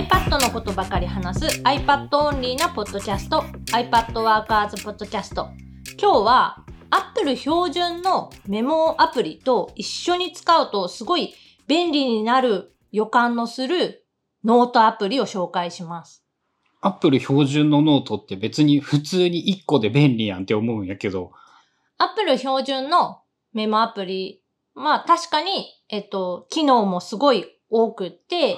iPad のことばかり話す iPad オンリーなポッドキャスト iPad Workers ポッドキャスト。今日は Apple 標準のメモアプリと一緒に使うとすごい便利になる予感のするノートアプリを紹介します。アップル標準のノートって別に普通に1個で便利やんって思うんやけど、Apple 標準のメモアプリ、まあ確かに、えっと、機能もすごい多くって、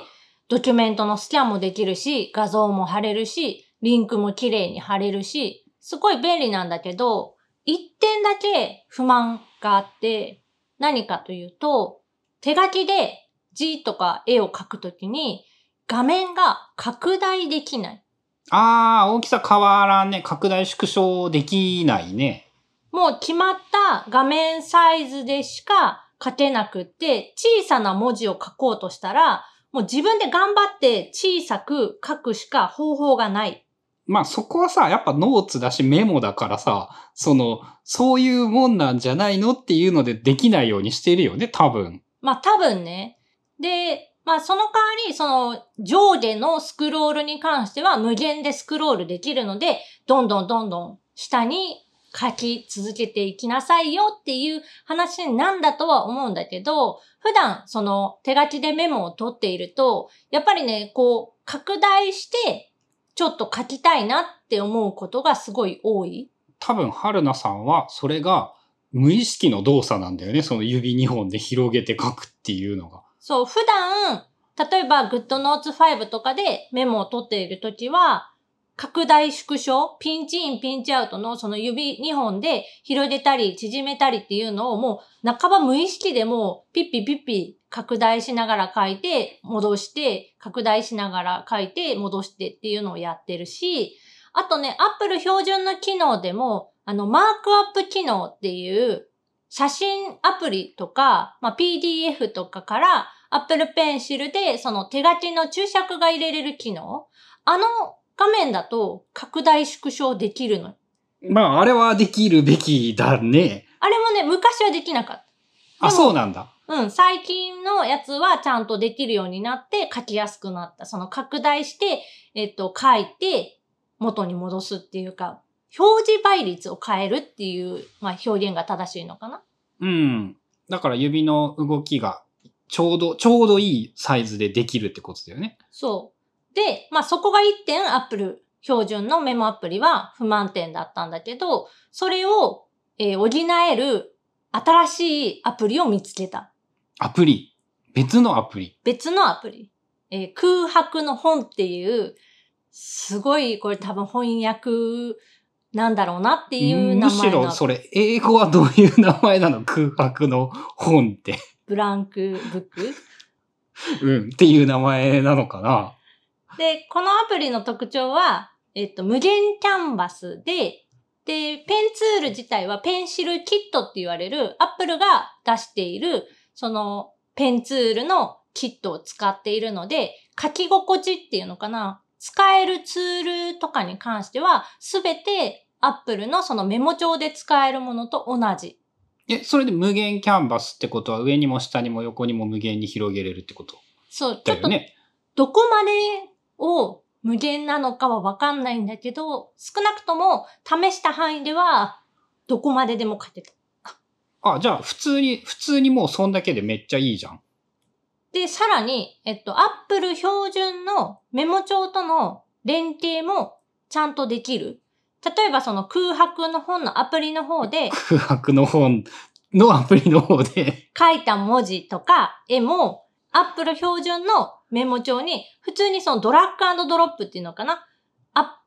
ドキュメントのスキャンもできるし、画像も貼れるし、リンクも綺麗に貼れるし、すごい便利なんだけど、一点だけ不満があって、何かというと、手書きで字とか絵を描くときに、画面が拡大できない。あー、大きさ変わらんね。拡大縮小できないね。もう決まった画面サイズでしか書けなくって、小さな文字を書こうとしたら、もう自分で頑張って小さく書くしか方法がない。まあそこはさ、やっぱノーツだしメモだからさ、その、そういうもんなんじゃないのっていうのでできないようにしてるよね、多分。まあ多分ね。で、まあその代わり、その上下のスクロールに関しては無限でスクロールできるので、どんどんどんどん下に書き続けていきなさいよっていう話なんだとは思うんだけど、普段その手書きでメモを取っていると、やっぱりね、こう拡大してちょっと書きたいなって思うことがすごい多い。多分、春菜さんはそれが無意識の動作なんだよね。その指2本で広げて書くっていうのが。そう、普段、例えば GoodNotes 5とかでメモを取っているときは、拡大縮小、ピンチイン、ピンチアウトのその指2本で広げたり縮めたりっていうのをもう半ば無意識でもピッピピッピ拡大しながら書いて戻して、拡大しながら書いて戻してっていうのをやってるし、あとね、Apple 標準の機能でも、あの、マークアップ機能っていう写真アプリとか、まあ、PDF とかから Apple Pencil でその手書きの注釈が入れれる機能。あの画面だと拡大縮小できるの。まあ、あれはできるべきだね。あれもね、昔はできなかった。あ、そうなんだ。うん、最近のやつはちゃんとできるようになって書きやすくなった。その拡大して、えっと、書いて元に戻すっていうか、表示倍率を変えるっていう、まあ、表現が正しいのかな。うん。だから指の動きがちょうど、ちょうどいいサイズでできるってことだよね。そう。で、まあそこが一点 Apple 標準のメモアプリは不満点だったんだけど、それを、えー補える新しいアプリを見つけた。アプリ？別のアプリ？別のアプリ。えー空白の本っていう、すごい、これ多分翻訳なんだろうなっていう名むしろそれ、英語はどういう名前なの？空白の本って。ブランクブック？うん。っていう名前なのかな？で、このアプリの特徴は、えっと、無限キャンバスで、で、ペンツール自体はペンシルキットって言われる、アップルが出している、その、ペンツールのキットを使っているので、書き心地っていうのかな使えるツールとかに関しては、すべてアップルのそのメモ帳で使えるものと同じ。え、それで無限キャンバスってことは上にも下にも横にも無限に広げれるってこと？そう、ちょっとね。どこまでを無限なのかはわかんないんだけど、少なくとも試した範囲では、どこまででも書けた。あ、じゃあ普通に、普通にもうそんだけでめっちゃいいじゃん。で、さらに、えっと、Apple 標準のメモ帳との連携もちゃんとできる。例えばその空白の本のアプリの方で空白の本のアプリの方で。書いた文字とか絵も Apple 標準のメモ帳に普通にそのドラッグドロップっていうのかな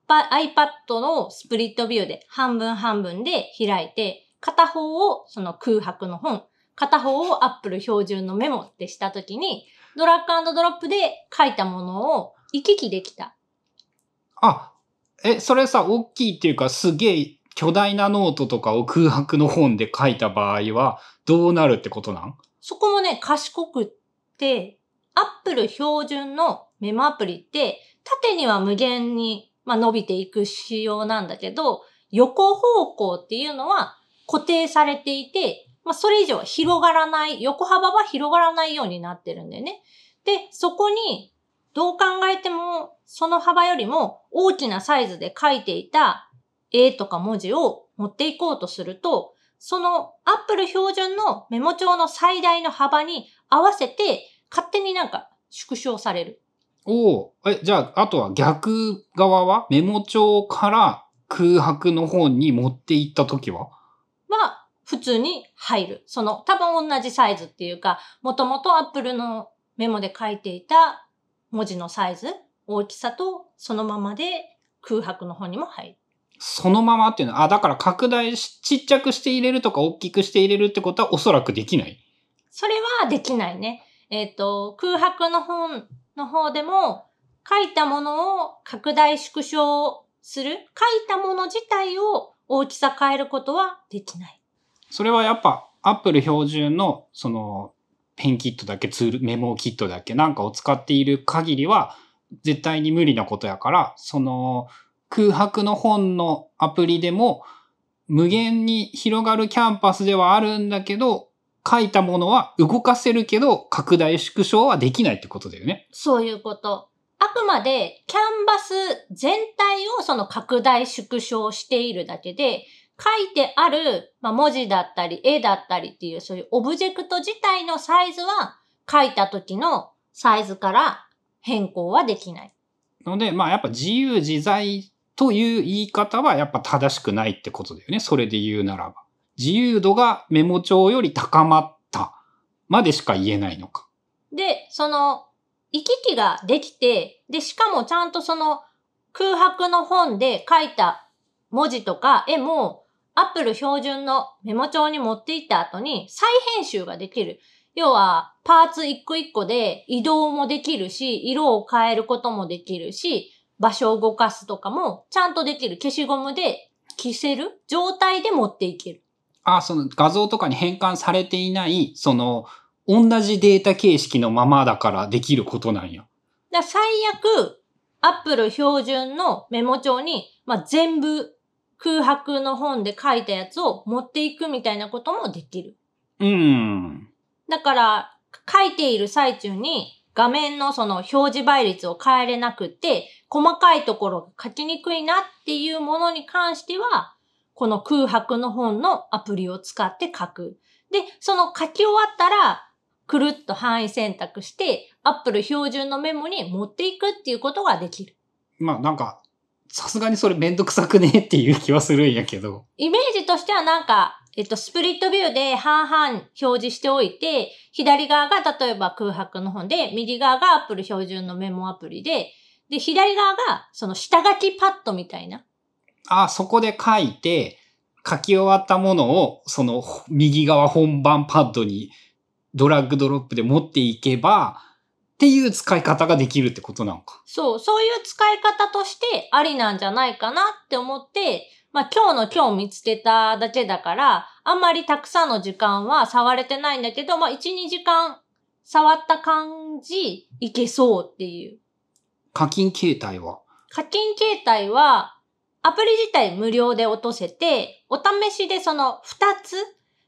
？iPad のスプリットビューで半分半分で開いて片方をその空白の本片方を Apple 標準のメモってしたときにドラッグドロップで書いたものを行き来できた。あ、え、それさ、大きいっていうかすげえ巨大なノートとかを空白の本で書いた場合はどうなるってことなん？そこもね、賢くって、Apple 標準のメモアプリって、縦には無限に、まあ、伸びていく仕様なんだけど、横方向っていうのは固定されていて、まあ、それ以上は広がらない、横幅は広がらないようになってるんだよね。で、そこにどう考えてもその幅よりも大きなサイズで書いていた絵とか文字を持っていこうとすると、その Apple 標準のメモ帳の最大の幅に合わせて勝手になんか縮小される。おおえ、じゃあ、あとは逆側は？メモ帳から空白の本に持っていったときはは、普通に入る。その、多分同じサイズっていうか、もともと Apple のメモで書いていた文字のサイズ、大きさとそのままで空白の本にも入る。そのままっていうの？は、あ、だから拡大し、ちっちゃくして入れるとか大きくして入れるってことはおそらくできない。それはできないね。えっ、と、空白の本の方でも、書いたものを拡大縮小する、書いたもの自体を大きさ変えることはできない。それはやっぱ Apple 標準のそのペンキットだけツール、メモキットだけなんかを使っている限りは絶対に無理なことやから、その空白の本のアプリでも無限に広がるキャンパスではあるんだけど、書いたものは動かせるけど拡大縮小はできないってことだよね。そういうこと。あくまでキャンバス全体をその拡大縮小しているだけで、書いてある、まあ、文字だったり絵だったりっていうそういうオブジェクト自体のサイズは書いた時のサイズから変更はできない。ので、まあやっぱ自由自在という言い方はやっぱ正しくないってことだよね。それで言うならば。自由度がメモ帳より高まったまでしか言えないのか。で、その行き来ができて、で、しかもちゃんとその空白の本で書いた文字とか絵も Apple 標準のメモ帳に持っていった後に再編集ができる。要は、パーツ一個一個で移動もできるし、色を変えることもできるし、場所を動かすとかもちゃんとできる。消しゴムで消せる状態で持っていける。あ、その画像とかに変換されていない、その、同じデータ形式のままだからできることなんや。だ最悪、Apple 標準のメモ帳に、まあ、全部空白の本で書いたやつを持っていくみたいなこともできる。うん。だから、書いている最中に画面のその表示倍率を変えれなくって、細かいところが書きにくいなっていうものに関しては、この空白の本のアプリを使って書く。で、その書き終わったら、くるっと範囲選択して、Apple 標準のメモに持っていくっていうことができる。まあなんか、さすがにそれめんどくさくねっていう気はするんやけど。イメージとしてはなんか、えっと、スプリットビューで半々表示しておいて、左側が例えば空白の本で、右側が Apple 標準のメモアプリで、で、左側がその下書きパッドみたいな。あ、そこで書いて、書き終わったものを、その右側本番パッドにドラッグドロップで持っていけば、っていう使い方ができるってことなのか。そう、そういう使い方としてありなんじゃないかなって思って、まあ今日の今日見つけただけだから、あんまりたくさんの時間は触れてないんだけど、まあ1、2時間触った感じ、いけそうっていう。課金形態は？課金形態は、アプリ自体無料で落とせて、お試しでその2つ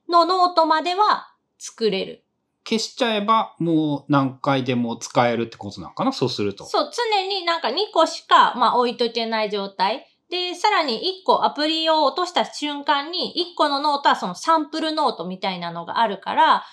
のノートまでは作れる。消しちゃえばもう何回でも使えるってことなのかな？そうすると。そう、常になんか2個しか、まあ置いとけない状態。で、さらに1個アプリを落とした瞬間に、1個のノートはそのサンプルノートみたいなのがあるから、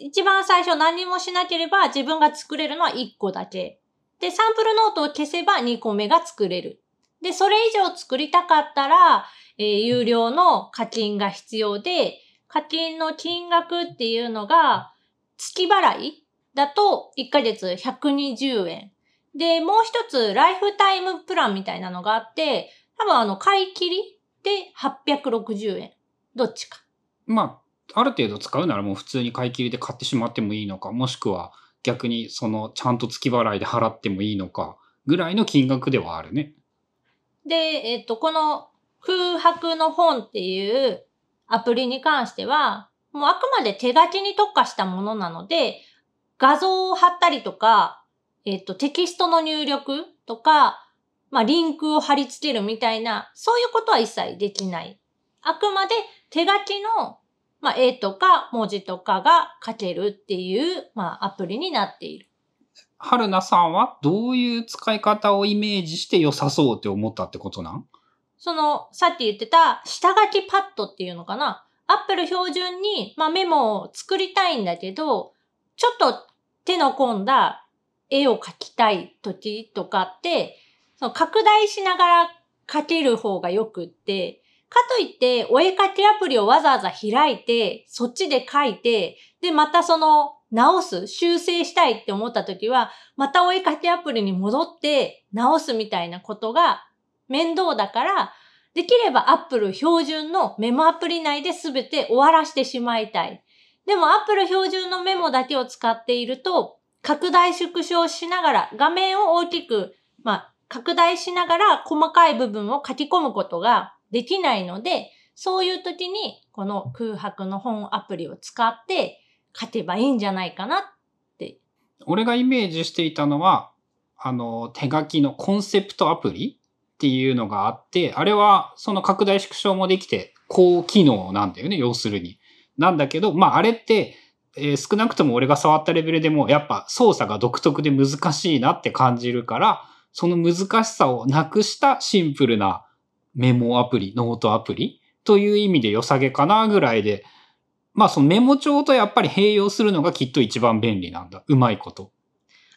一番最初何もしなければ自分が作れるのは1個だけ。で、サンプルノートを消せば2個目が作れる。で、それ以上作りたかったら、えー有料の課金が必要で、課金の金額っていうのが、月払いだと1ヶ月120円。で、もう一つ、ライフタイムプランみたいなのがあって、多分あの、買い切りで860円。どっちか。まあ、ある程度使うならもう普通に買い切りで買ってしまってもいいのか、もしくは逆にそのちゃんと月払いで払ってもいいのか、ぐらいの金額ではあるね。で、えっと、この空白の本っていうアプリに関しては、もうあくまで手書きに特化したものなので、画像を貼ったりとか、えっと、テキストの入力とか、まあ、リンクを貼り付けるみたいな、そういうことは一切できない。あくまで手書きの、まあ、絵とか文字とかが書けるっていう、まあ、アプリになっている。春菜さんはどういう使い方をイメージして良さそうって思ったってことなん？その、さっき言ってた下書きパッドっていうのかな？アップル標準に、まあ、メモを作りたいんだけど、ちょっと手の込んだ絵を描きたい時とかって、その拡大しながら描ける方がよくって、かといって、お絵描きアプリをわざわざ開いて、そっちで描いて、で、またその、直す、修正したいって思った時は、またお絵描きアプリに戻って直すみたいなことが面倒だから、できれば Apple 標準のメモアプリ内で全て終わらしてしまいたい。でも Apple 標準のメモだけを使っていると、拡大縮小しながら、画面を大きく、まあ、拡大しながら細かい部分を書き込むことができないので、そういう時にこの空白の本アプリを使って書けばいいんじゃないかなって。俺がイメージしていたのは、あの、手書きのコンセプトアプリっていうのがあって、あれはその拡大縮小もできて、高機能なんだよね、要するに。なんだけど、まああれって、えー少なくとも俺が触ったレベルでも、やっぱ操作が独特で難しいなって感じるから、その難しさをなくしたシンプルなメモアプリ、ノートアプリという意味で良さげかなぐらいで、まあそのメモ帳とやっぱり併用するのがきっと一番便利なんだ。うまいこと。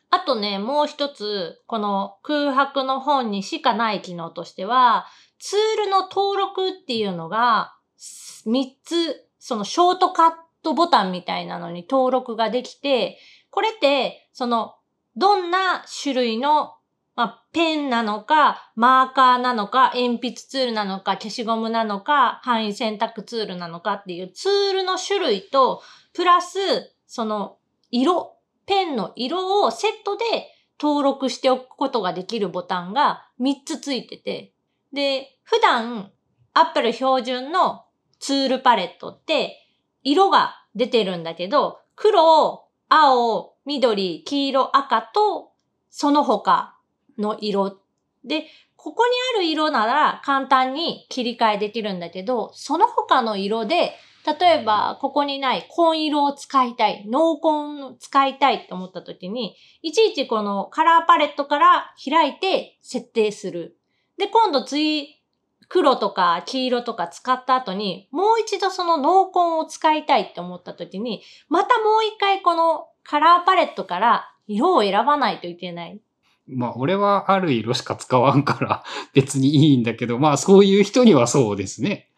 あとね、もう一つ、この空白の本にしかない機能としては、ツールの登録っていうのが、3つ、そのショートカットボタンみたいなのに登録ができて、これって、その、どんな種類の、まあ、ペンなのか、マーカーなのか、鉛筆ツールなのか、消しゴムなのか、範囲選択ツールなのかっていうツールの種類と、プラス、その、色、ペンの色をセットで登録しておくことができるボタンが3つついてて、で、普段 Apple 標準のツールパレットって色が出てるんだけど、黒、青、緑、黄色、赤とその他の色で、ここにある色なら簡単に切り替えできるんだけど、その他の色で例えば、ここにない紺色を使いたい、濃紺を使いたいと思った時に、いちいちこのカラーパレットから開いて設定する。で、今度次、黒とか黄色とか使った後に、もう一度その濃紺を使いたいって思った時に、またもう一回このカラーパレットから色を選ばないといけない。まあ俺はある色しか使わんから 別にいいんだけど、まあそういう人にはそうですね。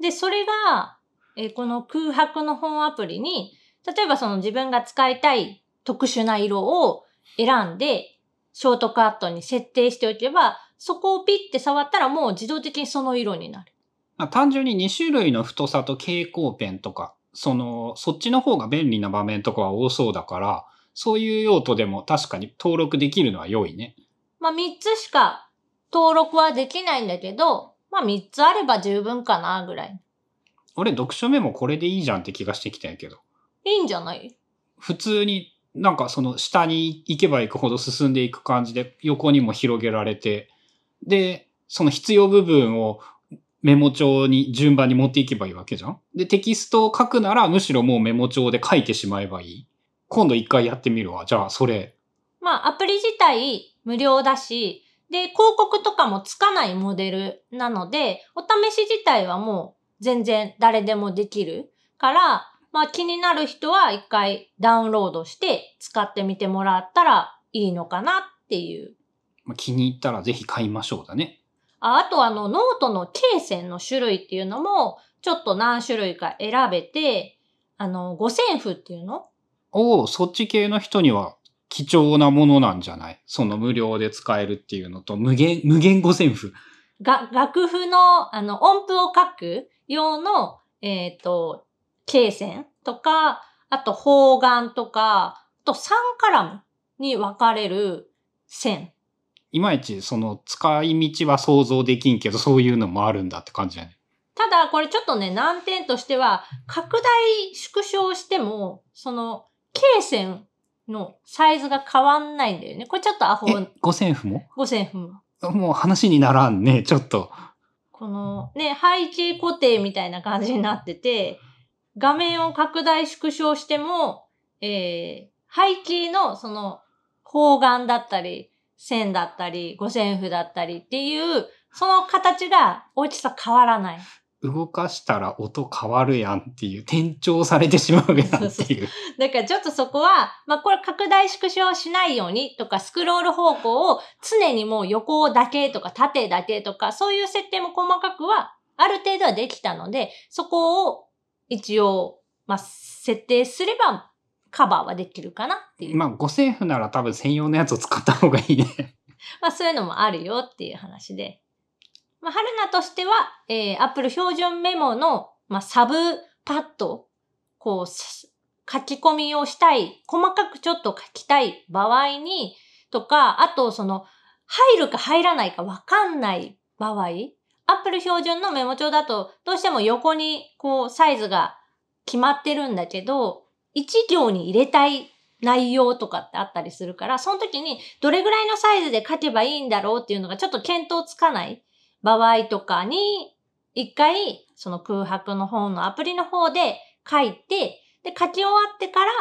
で、それが、えーこの空白の本アプリに、例えばその自分が使いたい特殊な色を選んで、ショートカットに設定しておけば、そこをピッて触ったらもう自動的にその色になる。まあ、単純に2種類の太さと蛍光ペンとか、その、そっちの方が便利な場面とかは多そうだから、そういう用途でも確かに登録できるのは良いね。まあ3つしか登録はできないんだけど、まあ3つあれば十分かなぐらい。俺読書メモこれでいいじゃんって気がしてきたんやけど。いいんじゃない？普通になんかその下に行けば行くほど進んでいく感じで横にも広げられて、で、その必要部分をメモ帳に順番に持っていけばいいわけじゃん？で、テキストを書くならむしろもうメモ帳で書いてしまえばいい。今度一回やってみるわ。じゃあそれ。まあアプリ自体無料だし、で、広告とかもつかないモデルなので、お試し自体はもう全然誰でもできるから、まあ気になる人は一回ダウンロードして使ってみてもらったらいいのかなっていう。まあ気に入ったらぜひ買いましょうだね。ああとあのノートの罫線の種類っていうのもちょっと何種類か選べて、あの五線譜っていうのおお、そっち系の人には貴重なものなんじゃない？その無料で使えるっていうのと無限、無限五線譜。が、楽譜の、あの、音符を書く用の、えっ、と、罫線とか、あと方眼とか、あと3カラムに分かれる線。いまいちその使い道は想像できんけど、そういうのもあるんだって感じだね。ただ、これちょっとね、難点としては、拡大縮小しても、その、罫線のサイズが変わんないんだよね。これちょっとアホ、え、五線譜も？五線譜も。もう話にならんね、ちょっと。このね、背景固定みたいな感じになってて、画面を拡大縮小しても、えー、背景のその方眼だったり、線だったり、五線譜だったりっていう、その形が大きさ変わらない。動かしたら音変わるやんっていう、転調されてしまうやんっていう。だからちょっとそこは、まあこれ拡大縮小しないようにとか、スクロール方向を常にもう横だけとか縦だけとか、そういう設定も細かくはある程度はできたので、そこを一応、まあ設定すればカバーはできるかなっていう。まあ、五線譜なら多分専用のやつを使った方がいいね。まあそういうのもあるよっていう話で。まあ、春菜としては、えー、Apple 標準メモの、まあ、サブパッド、こう、書き込みをしたい、細かくちょっと書きたい場合に、とか、あとその、入るか入らないかわかんない場合、Apple 標準のメモ帳だと、どうしても横に、こう、サイズが決まってるんだけど、1行に入れたい内容とかってあったりするから、その時にどれぐらいのサイズで書けばいいんだろうっていうのがちょっと見当つかない場合とかに、一回、その空白の方のアプリの方で書いて、で、書き終わってから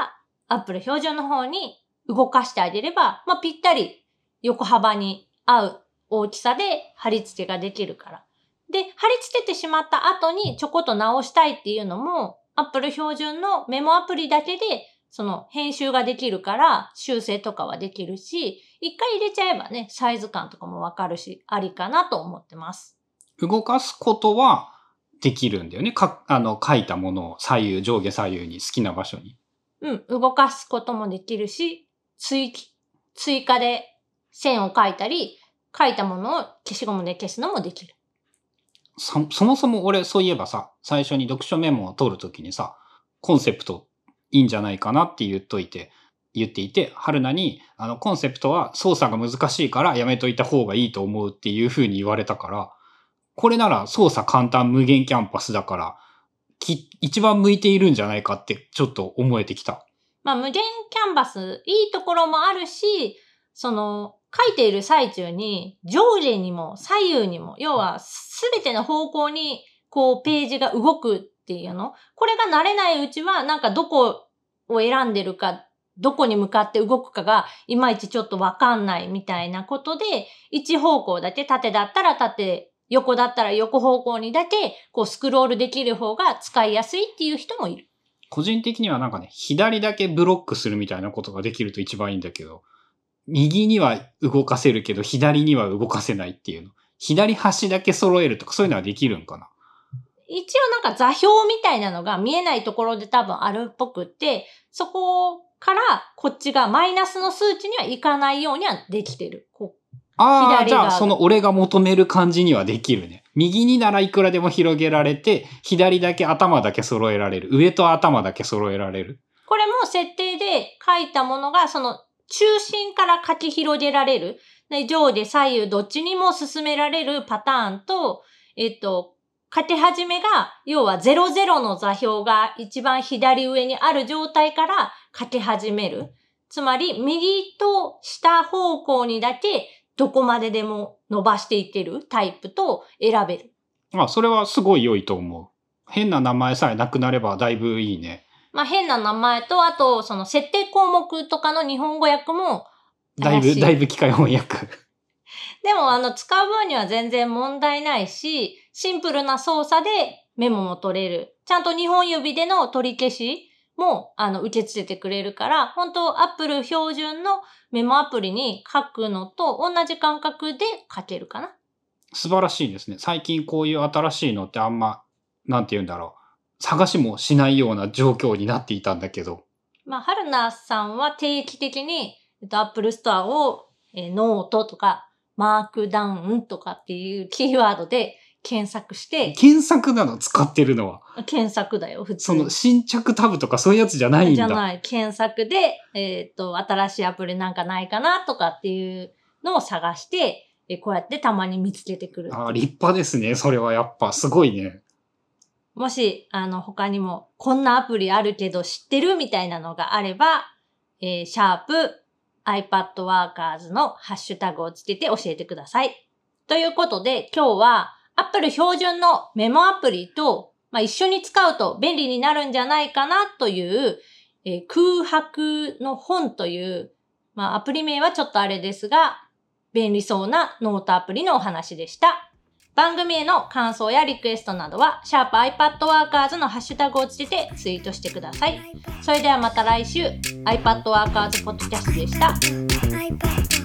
Apple 標準の方に動かしてあげれば、まあ、ぴったり横幅に合う大きさで貼り付けができるから。で、貼り付けてしまった後にちょこっと直したいっていうのも、Apple 標準のメモアプリだけでその編集ができるから修正とかはできるし、一回入れちゃえばね、サイズ感とかもわかるし、ありかなと思ってます。動かすことはできるんだよね。か、あの、書いたものを左右、上下左右に好きな場所に。うん、動かすこともできるし、追、追加で線を書いたり、書いたものを消しゴムで消すのもできる。そ、そもそも俺そういえばさ、最初に読書メモを取るときにさ、コンセプトいいんじゃないかなって言っといて、言っていて、春菜に、あの、コンセプトは操作が難しいからやめといた方がいいと思うっていう風に言われたから、これなら操作簡単無限キャンパスだから、き、一番向いているんじゃないかってちょっと思えてきた。まあ、無限キャンバス、いいところもあるし、その、書いている最中に、上下にも左右にも、要は、すべての方向に、こう、ページが動くっていうの？これが慣れないうちは、なんかどこを選んでるか、どこに向かって動くかが、いまいちちょっとわかんないみたいなことで、一方向だけ、縦だったら縦、横だったら横方向にだけ、こう、スクロールできる方が使いやすいっていう人もいる。個人的にはなんかね、左だけブロックするみたいなことができると一番いいんだけど、右には動かせるけど、左には動かせないっていうの。左端だけ揃えるとかそういうのはできるんかな？一応なんか座標みたいなのが見えないところで多分あるっぽくって、そこからこっちがマイナスの数値にはいかないようにはできてる。こうああ、じゃあその俺が求める感じにはできるね。右にならいくらでも広げられて、左だけ頭だけ揃えられる。上と頭だけ揃えられる。これも設定で書いたものがその中心から書き広げられる。で上下左右どっちにも進められるパターンと、えっと、書き始めが、要は00の座標が一番左上にある状態から書き始める。つまり、右と下方向にだけどこまででも伸ばしていけるタイプと選べる。あ、それはすごい良いと思う。変な名前さえなくなればだいぶいいね。まあ変な名前と、あと、その設定項目とかの日本語訳も、だいぶ、だいぶ機械翻訳。でもあの使う分には全然問題ないし、シンプルな操作でメモも取れる。ちゃんと2本指での取り消しもあの受け付けてくれるから、本当 Apple 標準のメモアプリに書くのと同じ感覚で書けるかな。素晴らしいですね。最近こういう新しいのってあんま、なんて言うんだろう。探しもしないような状況になっていたんだけど。まあ、春菜さんは定期的に、えっと、Apple Store を、えーノートとか、マークダウンとかっていうキーワードで検索して、検索なの？使ってるのは？検索だよ、普通その新着タブとかそういうやつじゃないんだ。じゃない。検索で、えっ、と、新しいアプリなんかないかなとかっていうのを探して、えこうやってたまに見つけてくる。あー立派ですね。それはやっぱすごいね。もし、あの、他にも、こんなアプリあるけど知ってるみたいなのがあれば、えーシャープ iPad Workers のハッシュタグをつけて教えてください。ということで、今日は Apple 標準のメモアプリと、まあ、一緒に使うと便利になるんじゃないかなという、えー空白の本という、まあ、アプリ名はちょっとあれですが、便利そうなノートアプリのお話でした。番組への感想やリクエストなどは、シャープ i p a d w o r k e r s のハッシュタグをつけてツイートしてください。それではまた来週、iPadWorkers Podcast でした。